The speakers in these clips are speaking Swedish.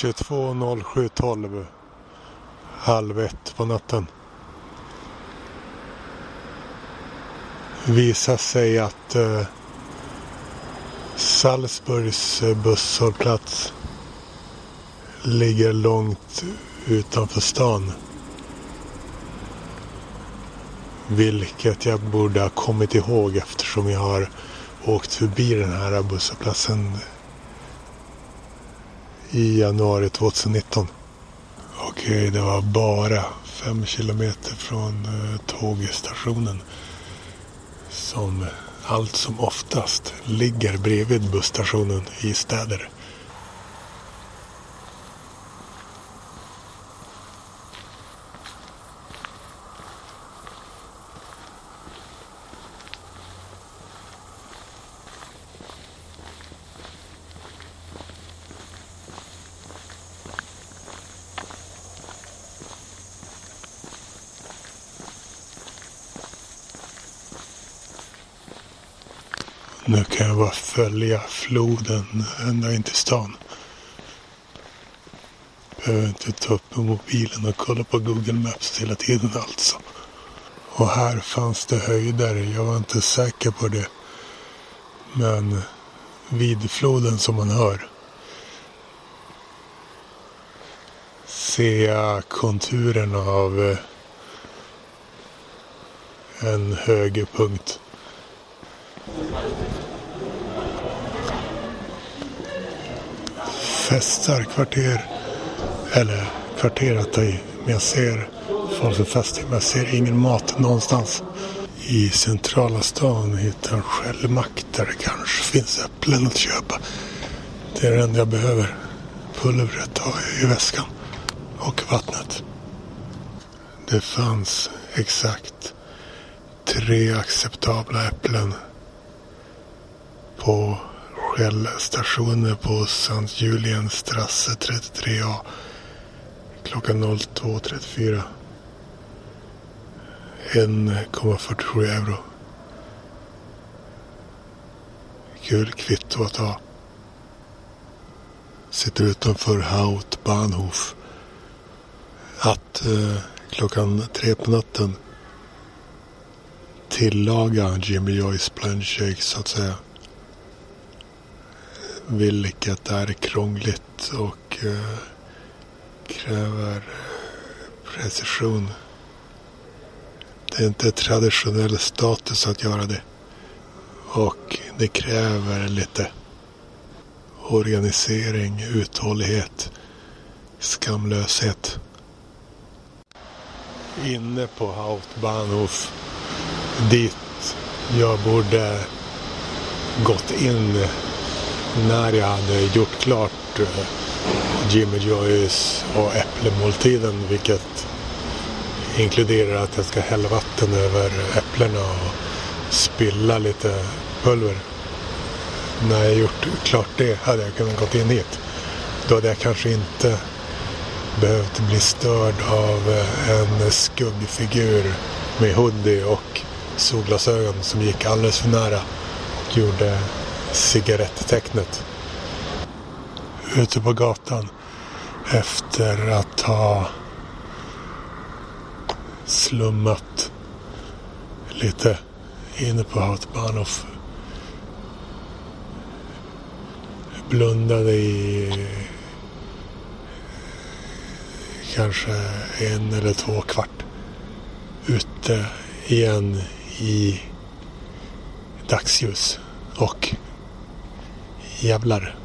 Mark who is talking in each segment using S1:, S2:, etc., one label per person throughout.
S1: 22.07.12 halv ett på natten. Visar sig att eh, Salzburgs eh, busshållplats ligger långt utanför stan. Vilket jag borde ha kommit ihåg eftersom jag har åkt förbi den här busshållplatsen i januari 2019. Okej, det var bara fem kilometer från eh, tågstationen. Som allt som oftast ligger bredvid busstationen i städer. Nu kan jag bara följa floden ända in till stan. Behöver inte ta upp mobilen och kolla på Google Maps hela tiden alltså. Och här fanns det höjder. Jag var inte säker på det. Men vid floden som man hör ser jag konturen av eh, en högerpunkt. Festar kvarter. Eller kvarter att ta i. Men jag ser folk som festar. Men jag ser ingen mat någonstans. I centrala stan hittar en skällmack där det kanske finns äpplen att köpa. Det är det enda jag behöver. Pulvret har jag i väskan. Och vattnet. Det fanns exakt tre acceptabla äpplen på Shell-stationen på Sankt Julienstrasse 33A klockan 02.34. 1,47 euro. Kul kvitto att ha. Sitter utanför Haut Bahnhof. Att eh, klockan tre på natten tillaga Jimmy Joyce blend så att säga. Vilket är krångligt och eh, kräver eh, precision. Det är inte traditionell status att göra det. Och det kräver lite organisering, uthållighet, skamlöshet. Inne på Hauptbahnhof dit jag borde gått in när jag hade gjort klart eh, Jimmy Joyce och äpplemåltiden vilket inkluderar att jag ska hälla vatten över äpplena och spilla lite pulver. När jag gjort klart det hade jag kunnat gått in hit. Då hade jag kanske inte behövt bli störd av eh, en skuggfigur med hoodie och solglasögon som gick alldeles för nära och gjorde cigaretttecknet. Ute på gatan efter att ha slummat lite inne på Hautbahnhof. Blundade i kanske en eller två kvart. Ute igen i dagsljus. Och jävlar.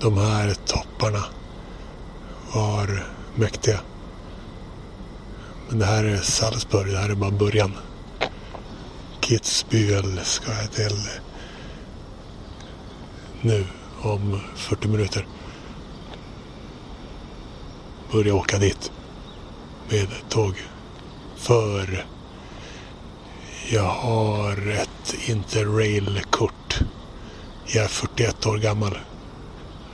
S1: De här topparna var mäktiga. Men det här är Salzburg, det här är bara början. Kitzbühel ska jag till nu om 40 minuter. Börja åka dit med tåg. För jag har ett Interrail-kort. Jag är 41 år gammal.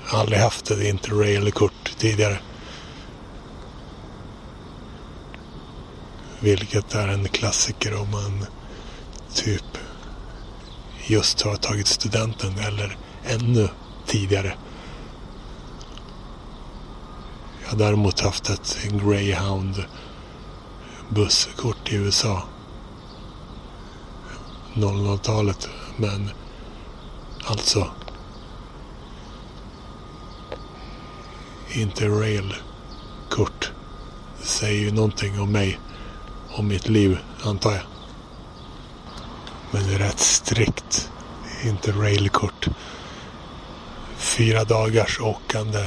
S1: Jag har aldrig haft ett Interrail-kort tidigare. Vilket är en klassiker om man typ just har tagit studenten eller ännu tidigare. Jag har däremot haft ett Greyhound busskort i USA. 00-talet. Men alltså Interrail-kort. Det säger ju någonting om mig. Om mitt liv, antar jag. Men det är rätt strikt Interrail-kort. Fyra dagars åkande.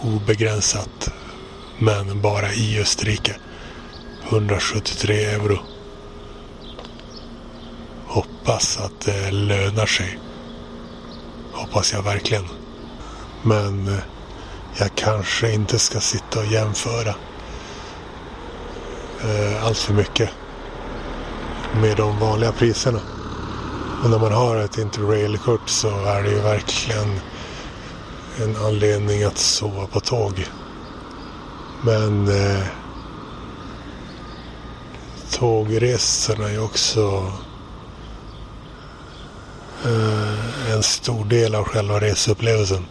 S1: Obegränsat. Men bara i Österrike. 173 euro. Hoppas att det lönar sig. Hoppas jag verkligen. Men eh, jag kanske inte ska sitta och jämföra eh, allt för mycket med de vanliga priserna. Och när man har ett interrailkort så är det ju verkligen en anledning att sova på tåg. Men eh, tågresorna är också Eh, en stor del av själva reseupplevelsen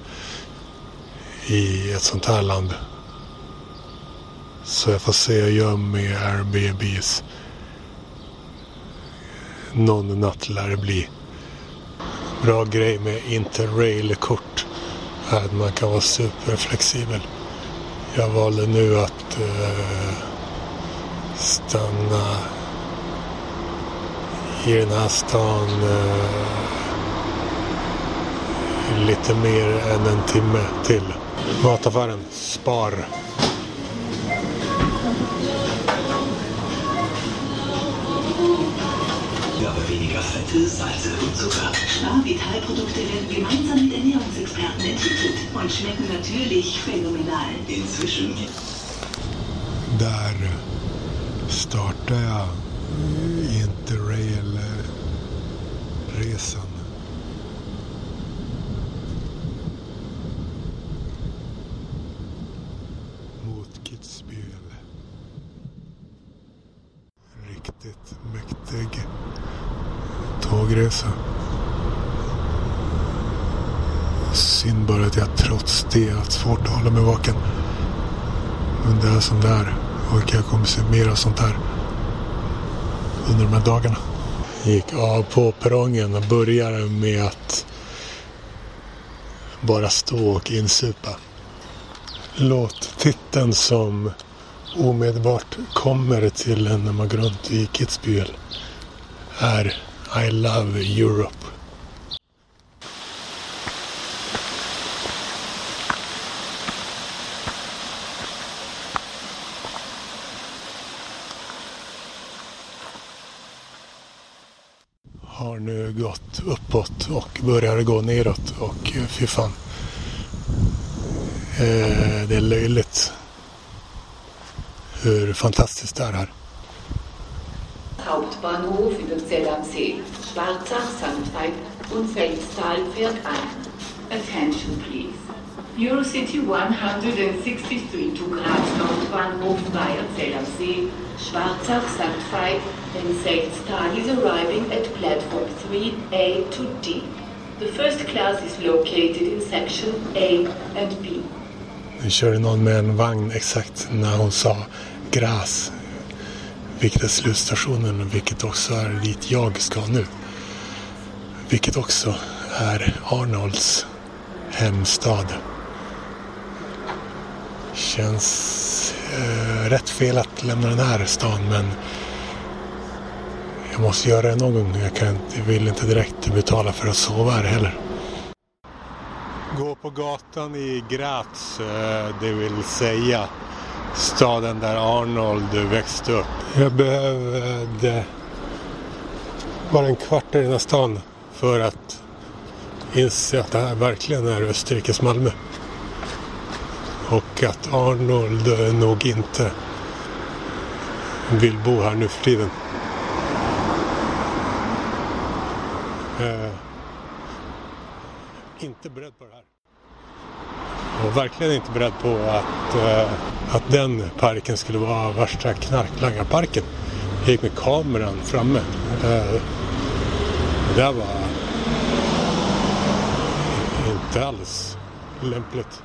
S1: i ett sånt här land. Så jag får se och gör med Airbnbs. Någon natt lär det bli. Bra grej med Interrail-kort är att man kan vara superflexibel. Jag valde nu att uh, stanna i den här stan uh, lite mer än en timme till. Mataffären Spar.
S2: Weniger Fette, Salze und Zucker.
S3: Werden gemeinsam mit Ernährungsexperten entwickelt und schmecken natürlich phänomenal.
S2: Inzwischen
S1: Där startar jag Interrail-resan. Mot spel. Riktigt mäktig tågresa. Synd bara att jag trots det har svårt att hålla mig vaken. Men det är som det är. Och jag kommer se mer av sånt här under de här dagarna. Gick av på perrongen och började med att bara stå och insupa. Låttiteln som omedelbart kommer till en när man går runt i Kitzbühel är I Love Europe. har nu gått uppåt och börjar gå neråt och fy fan. Eh, det är löjligt hur fantastiskt det är här.
S4: Hauptbahnhof in Zell am See. Schwarzach, Sanftheit und Felstal fährt ein. Attention please. Eurocity 163 to Graz Nordbahnhof via Zell am See. Schwarzach, Sanftheit and Felstal is arriving at platform 3A to D. The first class is located in section A and B.
S1: Nu körde någon med en vagn exakt när hon sa gräs. Vilket är slutstationen, vilket också är dit jag ska nu. Vilket också är Arnolds hemstad. Känns eh, rätt fel att lämna den här stan men jag måste göra det någon gång. Jag, kan, jag vill inte direkt betala för att sova här heller. Gå på gatan i Graz, eh, det vill säga staden där Arnold växte upp. Jag behövde eh, bara en kvart i den här stan för att inse att det här verkligen är Österrikes Malmö. Och att Arnold eh, nog inte vill bo här nu för tiden. Eh, inte beredd på det här. Och verkligen inte beredd på att, eh, att den parken skulle vara värsta knarklangarparken. Jag gick med kameran framme. Eh, det där var inte alls lämpligt.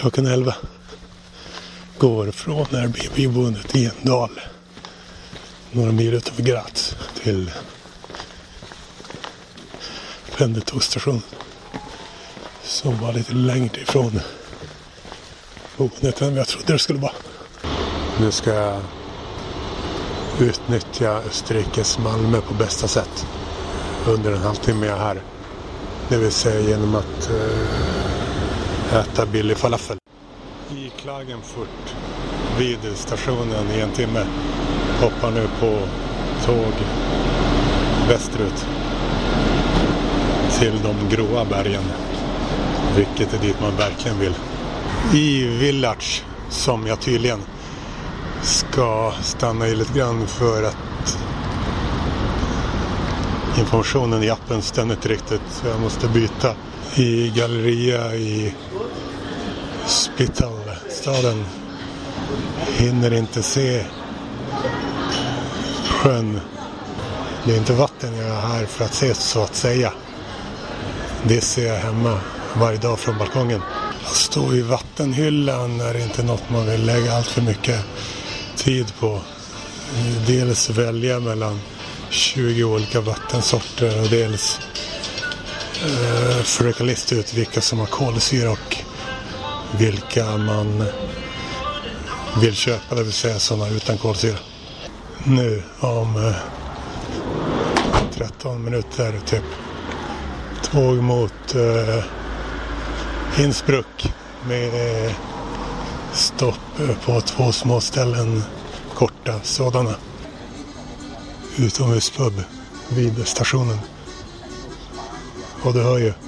S1: Klockan 11. Går från Airbnb-boendet i en dal några mil utanför Graz till pendeltågsstationen som var lite längre ifrån boendet än jag trodde det skulle vara. Nu ska jag utnyttja Österrikes Malmö på bästa sätt under en halvtimme jag är här. Det vill säga genom att uh, äta billig falafel. I Klagenfurt vid stationen i en timme hoppar nu på tåg västerut till de gråa bergen. Vilket är dit man verkligen vill. I Village som jag tydligen ska stanna i lite grann för att informationen i appen stämmer inte riktigt. Så jag måste byta. I Galleria i Spitalstaden hinner inte se sjön. Det är inte vatten jag är här för att se så att säga. Det ser jag hemma varje dag från balkongen. Att stå i vattenhyllan är inte något man vill lägga allt för mycket tid på. Dels välja mellan 20 olika vattensorter och dels eh, försöka lista ut vilka som har kolsyra och vilka man vill köpa, det vill säga sådana utan kolsyra. Nu om eh, 13 minuter typ tåg mot eh, Innsbruck med eh, stopp eh, på två små ställen, korta sådana. Utomhuspub vid stationen. Och du hör ju.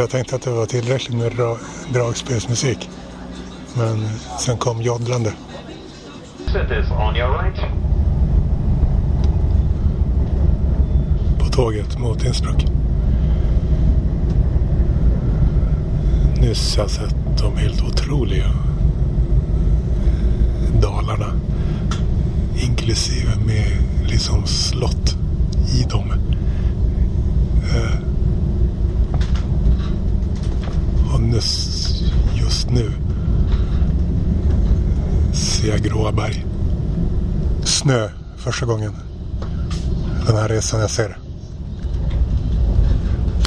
S1: Jag tänkte att det var tillräckligt med dra dragspelsmusik. Men sen kom joddlande. På tåget mot Innsbruck. Nyss har jag sett de helt otroliga dalarna. Inklusive med liksom slott i dem. Uh, och just nu ser jag gråa berg. Snö första gången den här resan jag ser.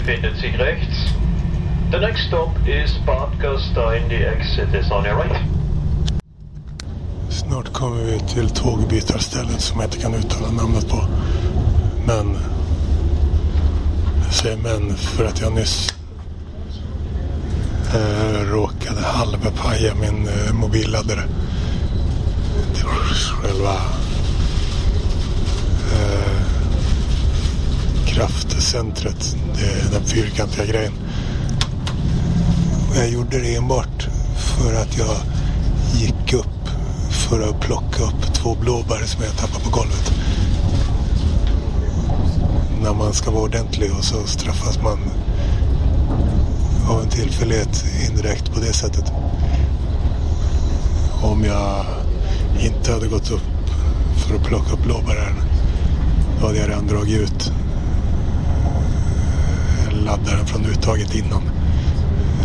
S5: Findet sig rechts. The next stop is Bad Gastein. The exit is on your right.
S1: Snart kommer vi till tågbytarstället som jag inte kan uttala namnet på. Men jag säger men för att jag nyss eh, råkade halvpaja min eh, mobilladdare. Till själva eh, kraftcentret. Det, den fyrkantiga grejen. Och jag gjorde det enbart för att jag gick upp för att plocka upp två blåbär som jag tappade på golvet. När man ska vara ordentlig och så straffas man av en tillfällighet indirekt på det sättet. Om jag inte hade gått upp för att plocka upp blåbären då hade jag redan dragit ut laddaren från uttaget innan.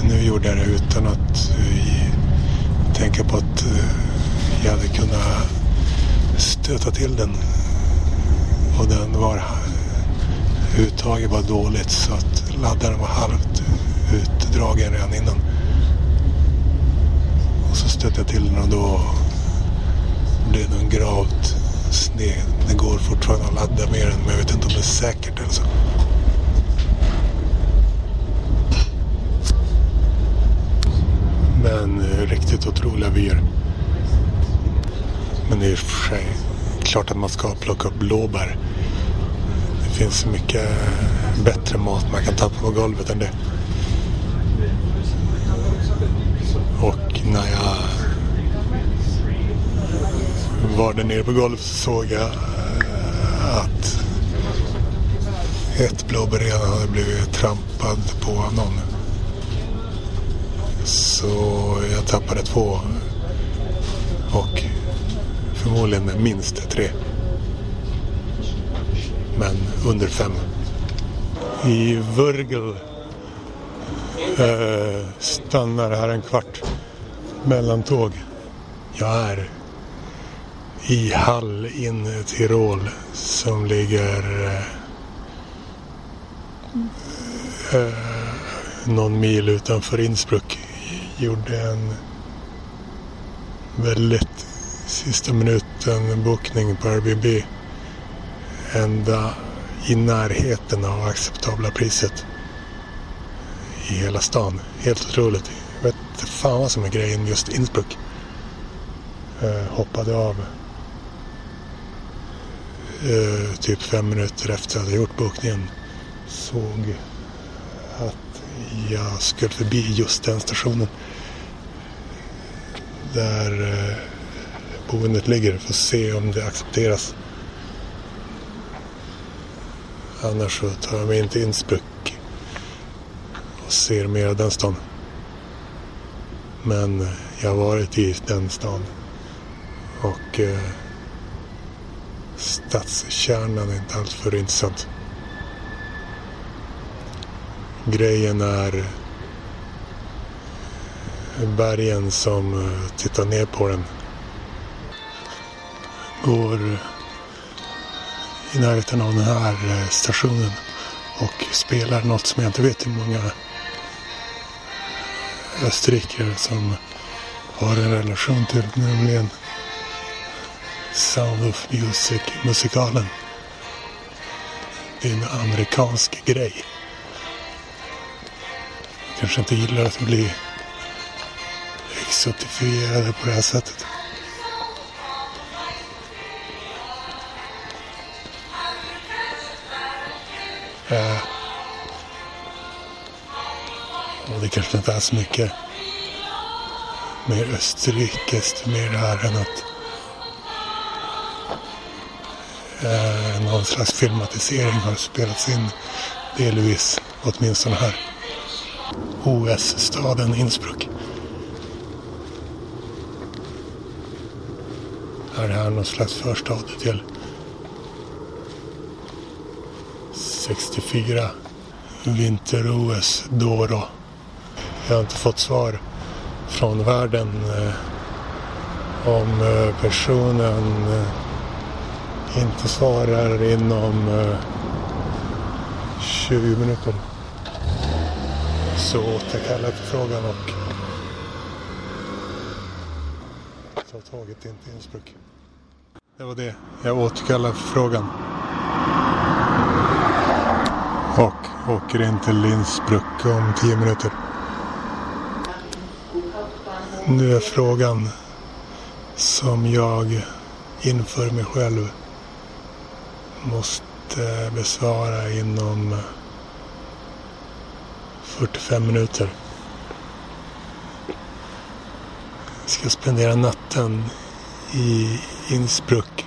S1: Nu gjorde jag det utan att eh, tänka på att eh, jag hade kunnat stöta till den. Och den var uttaget var dåligt så att laddaren var halvt utdragen redan innan. Och så stötte jag till den och då blev den gravt sned. Det går fortfarande att ladda med den men jag vet inte om det är säkert alltså. Men eh, riktigt otroliga vyer. Men det är i och för sig klart att man ska plocka upp blåbär. Det finns mycket bättre mat man kan tappa på golvet än det. Och när jag var där nere på golvet så såg jag eh, att ett blåbär redan hade blivit trampad på någon. Så jag tappade två. Och förmodligen minst tre. Men under fem. I Vörgel eh, stannar här en kvart Mellantåg. Jag är i Hall in Tirol som ligger eh, eh, någon mil utanför Innsbruck. Gjorde en väldigt sista minuten bokning på Airbnb. Ända i närheten av acceptabla priset i hela stan. Helt otroligt. Jag inte fan vad som är grejen just Innsbruck. Eh, hoppade av eh, typ fem minuter efter att jag hade gjort bokningen. Såg att jag skulle förbi just den stationen. Där eh, boendet ligger. För att se om det accepteras. Annars så tar jag mig in till Innsbruck och ser mer av den stan. Men jag har varit i den stan. Och eh, stadskärnan är inte alltför intressant. Grejen är bergen som eh, tittar ner på den. Går i närheten av den här eh, stationen och spelar något som jag inte vet hur många österrikare som har en relation till, nämligen Sound of Music-musikalen. Det är en amerikansk grej. Kanske inte gillar att bli exotifierade på det här sättet. Uh och det kanske inte är så mycket mer österrikiskt med det här än att eh, någon slags filmatisering har spelats in delvis, åtminstone här. OS-staden Innsbruck. Är det här någon slags förstad till 64 vinter-OS då och då. Jag har inte fått svar från världen eh, om eh, personen eh, inte svarar inom eh, 20 minuter. Så återkallar jag frågan och tar tåget in till Innsbruck. Det var det. Jag återkallar frågan. Och åker in till Innsbruck om 10 minuter. Nu är frågan som jag inför mig själv måste besvara inom 45 minuter. Ska jag spendera natten i Innsbruck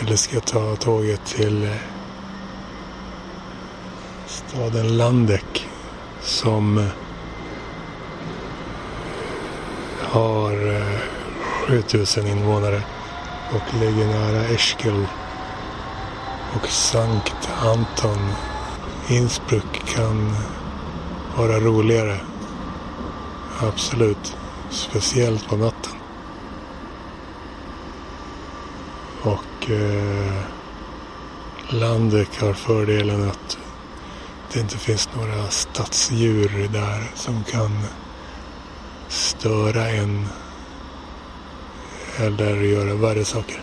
S1: eller ska jag ta tåget till staden Landeck som har eh, 7000 invånare och ligger nära Eskil och Sankt Anton. Innsbruck kan vara roligare. Absolut. Speciellt på natten. Och eh, Landeck har fördelen att det inte finns några stadsdjur där som kan störa en eller göra värre saker.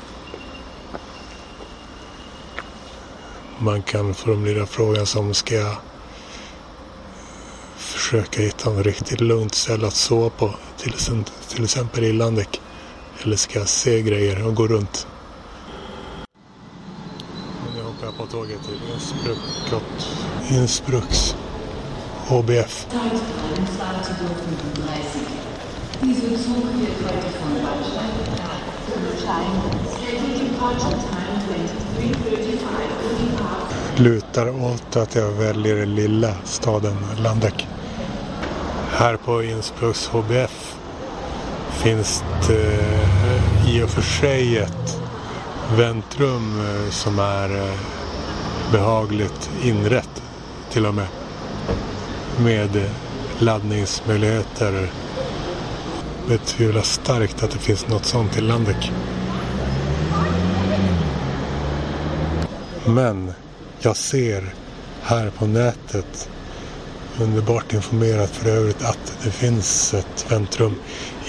S1: Man kan formulera frågan som ska jag försöka hitta en riktigt lugnt ställe att sova på. Till, till exempel i Landek. Eller ska jag se grejer och gå runt. Nu hoppar jag på tåget till Innsbruck Innsbrucks HBF.
S4: Diese Zug wird heute von
S1: lutar åt att jag väljer den lilla staden Landek. Här på Innsbrucks HBF finns det eh, i och för sig ett väntrum eh, som är eh, behagligt inrett till och med. Med laddningsmöjligheter. Betvivlar starkt att det finns något sånt i Landek. Men jag ser här på nätet underbart informerat för övrigt att det finns ett väntrum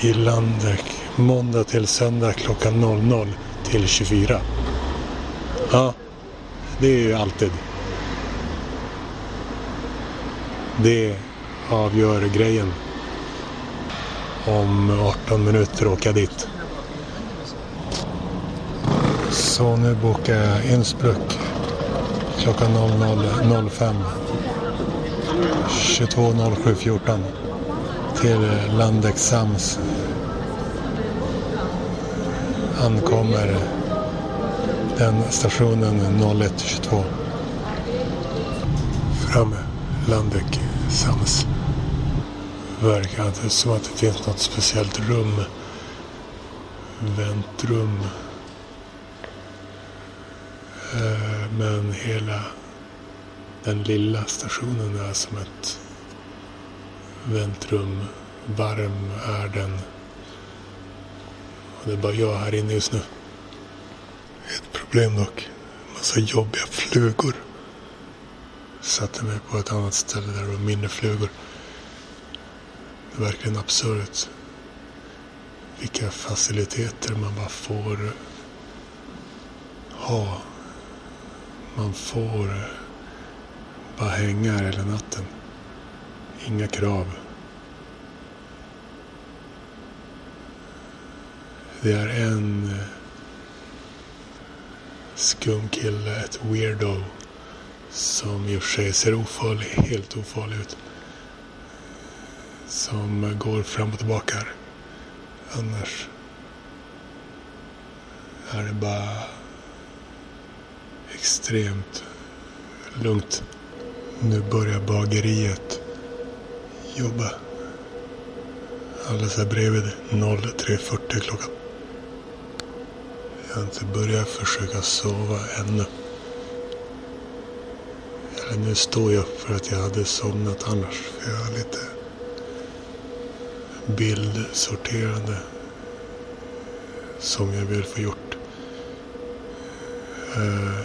S1: i Landek måndag till söndag klockan 00 till 24. Ja, det är ju alltid. Det avgör grejen. Om 18 minuter åker jag dit. Så nu bokar jag Innsbruck klockan 00.05 22.07.14 till Landexams. Ankommer den stationen 01.22 framme Landexams. Sams verkar det som att det finns något speciellt rum väntrum eh, men hela den lilla stationen är som ett väntrum. Varm är den. Och det är bara jag här inne just nu. Ett problem dock. Massa jobbiga flugor. Satte mig på ett annat ställe där det var mindre flugor. Det är verkligen absurt. Vilka faciliteter man bara får ha man får bara hänga här hela natten. Inga krav. Det är en skum kille, ett weirdo, som i och för sig ser ofarlig, helt ofarlig ut. Som går fram och tillbaka här. Annars är det bara extremt lugnt. Nu börjar bageriet jobba. Alldeles här bredvid 03.40 klockan. Jag har inte börjat försöka sova ännu. Eller nu står jag upp för att jag hade somnat annars. För jag har lite bildsorterande som jag vill få gjort. Uh,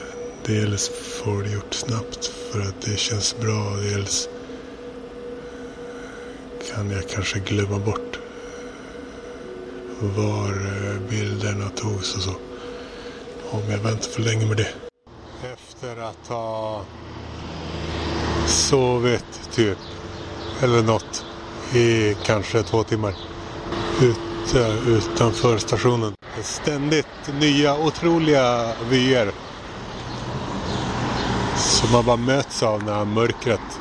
S1: Dels får det gjort snabbt för att det känns bra. Dels kan jag kanske glömma bort var eh, bilderna togs och så. Om jag väntar för länge med det. Efter att ha sovit typ, eller något, i kanske två timmar. Ute eh, utanför stationen. Ständigt nya otroliga vyer som man bara möts av när mörkret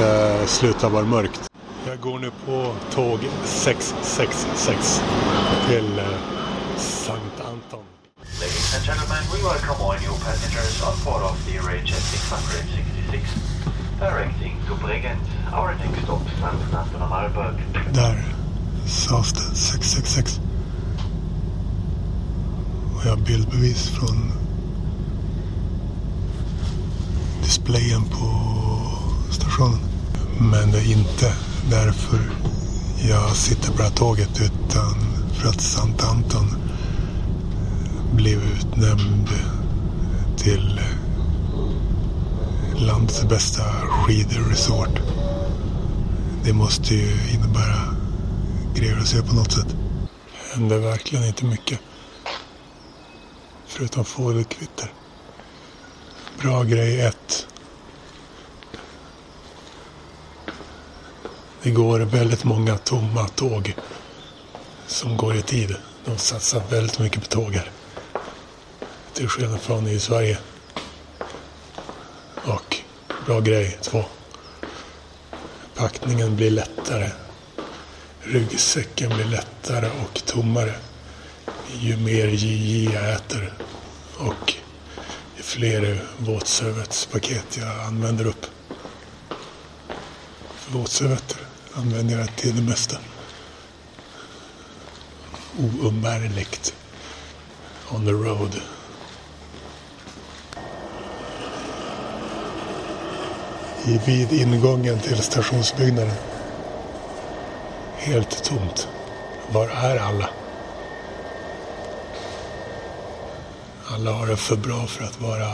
S1: eh, slutar vara mörkt. Jag går nu på tåg 666 till eh, Sankt Anton.
S5: Ladies and gentlemen, we welcome all new passengers on board of the RHS 666, directing to Bregenz. Our next stop, Sankt Anton am Arlberg.
S1: Där sades det 666. Och jag har bildbevis från displayen på stationen. Men det är inte därför jag sitter på det här tåget utan för att Sant Anton blev utnämnd till landets bästa skidresort. Det måste ju innebära grejer att se på något sätt. Det händer verkligen inte mycket. Förutom fågelkvitter. Bra grej 1. Det går väldigt många tomma tåg som går i tid. De satsar väldigt mycket på tåg här. Till skillnad från i Sverige. Och bra grej 2. Packningen blir lättare. Ryggsäcken blir lättare och tommare ju mer JJ jag äter och ju fler våtservetspaket jag använder upp. Våtservetter använder jag till det mesta. Oumbärligt. On the road. Vid ingången till stationsbyggnaden. Helt tomt. Var är alla? Alla har det för bra för att vara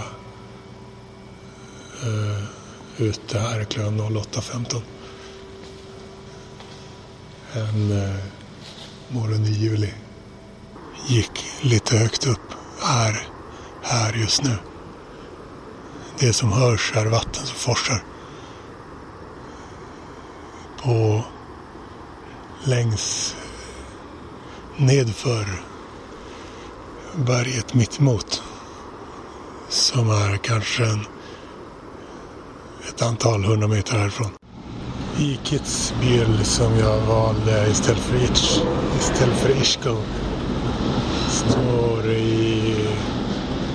S1: uh, ute här klockan 08.15. En uh, morgon i juli gick lite högt upp är här just nu. Det som hörs är vatten som forsar. På längs nedför berget mittemot. Som är kanske en, ett antal hundra meter härifrån. I Kitzbühel som jag valde istället för Itch, istället för Ischgl står i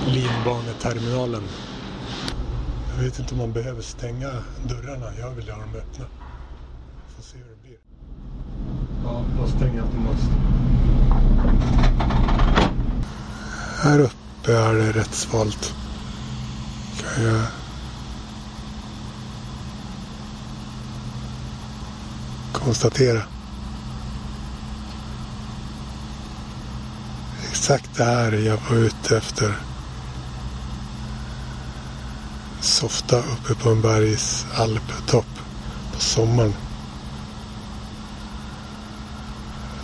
S1: linbaneterminalen. Jag vet inte om man behöver stänga dörrarna. Jag vill ha dem öppna. Får se hur det blir. Ja, då stänger jag automatiskt. Här uppe är det rätt svalt. Kan jag konstatera. Exakt det här jag var ute efter. Softa uppe på en bergsalptopp på sommaren.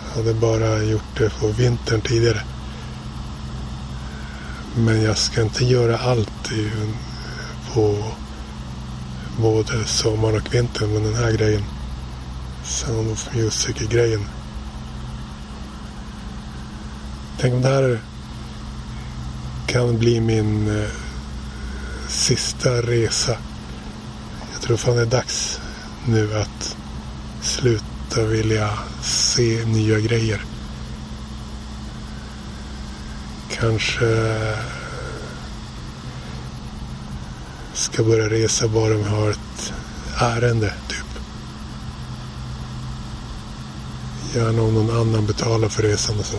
S1: Jag hade bara gjort det på vintern tidigare. Men jag ska inte göra allt på både sommaren och vintern med den här grejen. Sound of Music-grejen. Tänk om det här kan bli min eh, sista resa. Jag tror fan det är dags nu att sluta vilja se nya grejer. Kanske ska börja resa bara om jag har ett ärende, typ. Gärna om någon annan betalar för resan och så.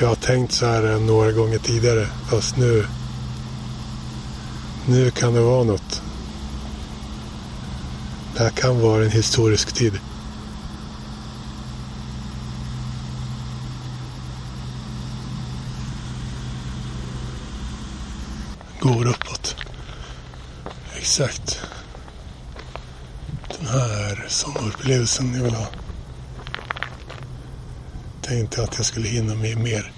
S1: Jag har tänkt så här några gånger tidigare, fast nu nu kan det vara något. Det här kan vara en historisk tid. Går uppåt. Exakt. Den här sommarupplevelsen jag vill ha. Tänkte att jag skulle hinna med mer.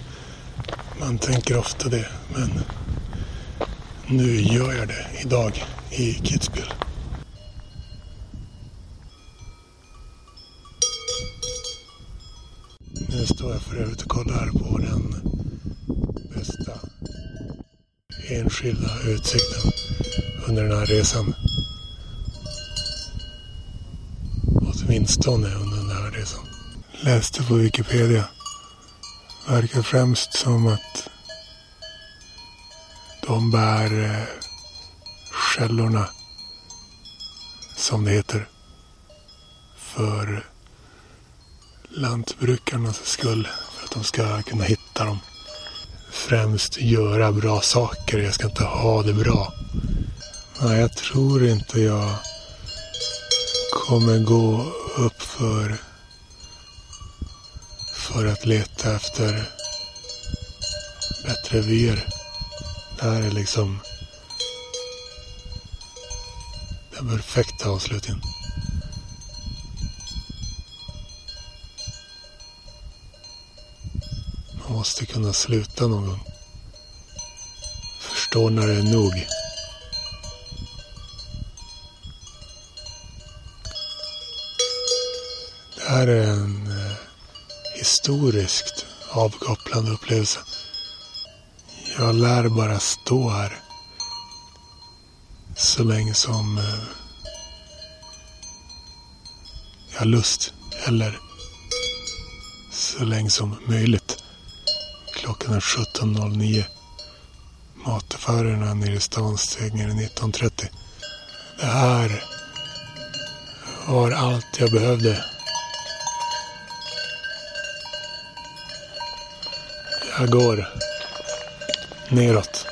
S1: Man tänker ofta det, men nu gör jag det idag i Kitzbühel. Nu står jag för övrigt och kollar på den särskilda utsikten under den här resan. Åtminstone under den här resan. Läste på Wikipedia. Verkar främst som att de bär eh, skällorna, som det heter, för lantbrukarnas skull. För att de ska kunna hitta dem. Främst göra bra saker. Jag ska inte ha det bra. Nej, jag tror inte jag kommer gå upp för för att leta efter bättre vyer. Det här är liksom den perfekta avslutningen. Måste kunna sluta någon gång. Förstår när det är nog. Det här är en eh, historiskt avkopplande upplevelse. Jag lär bara stå här. Så länge som eh, jag har lust. Eller så länge som möjligt. Klockan är 17.09. Mataffärerna nere i stan stänger 19.30. Det här var allt jag behövde. Jag går neråt.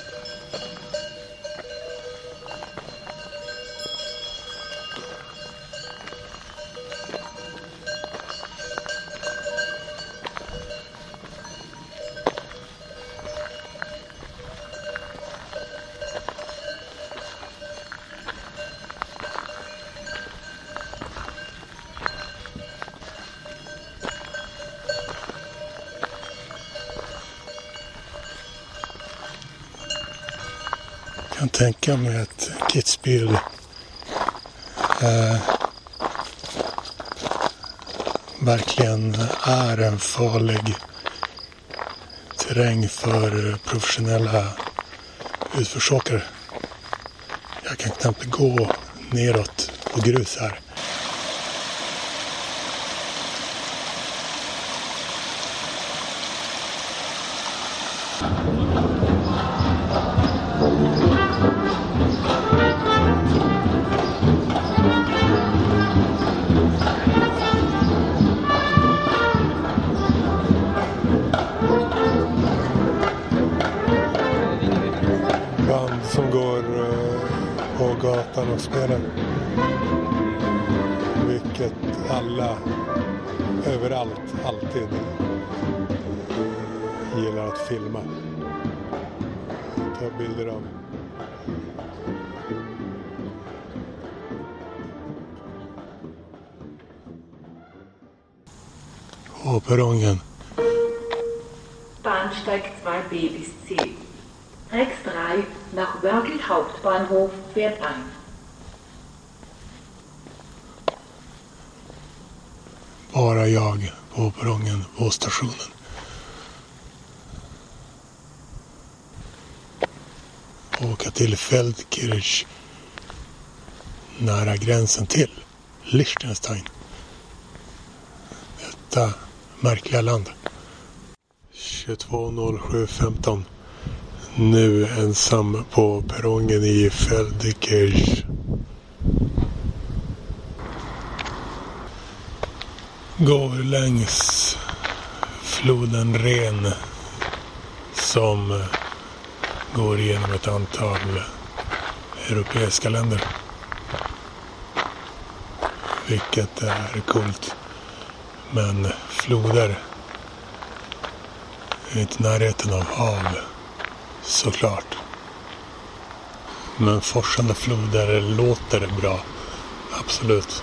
S1: Tänka mig att Kitzbühel eh, verkligen är en farlig terräng för professionella utförsåkare. Jag kan knappt gå neråt på grus här. Gatan och spelade. Vilket alla, överallt, alltid gillar att filma. Ta bilder av. På perrongen.
S4: Bahnsteig 2b bis C. Rex 3 nach Wörgl Hauptbahnhof fährt ein.
S1: Bara jag på perrongen på stationen. Åka till Feldkirch nära gränsen till Liechtenstein. Detta märkliga land. 22.07.15 nu ensam på perrongen i Feldkirch. går längs floden Ren som går igenom ett antal europeiska länder. Vilket är coolt. Men floder är inte i närheten av hav såklart. Men forsande floder låter bra. Absolut.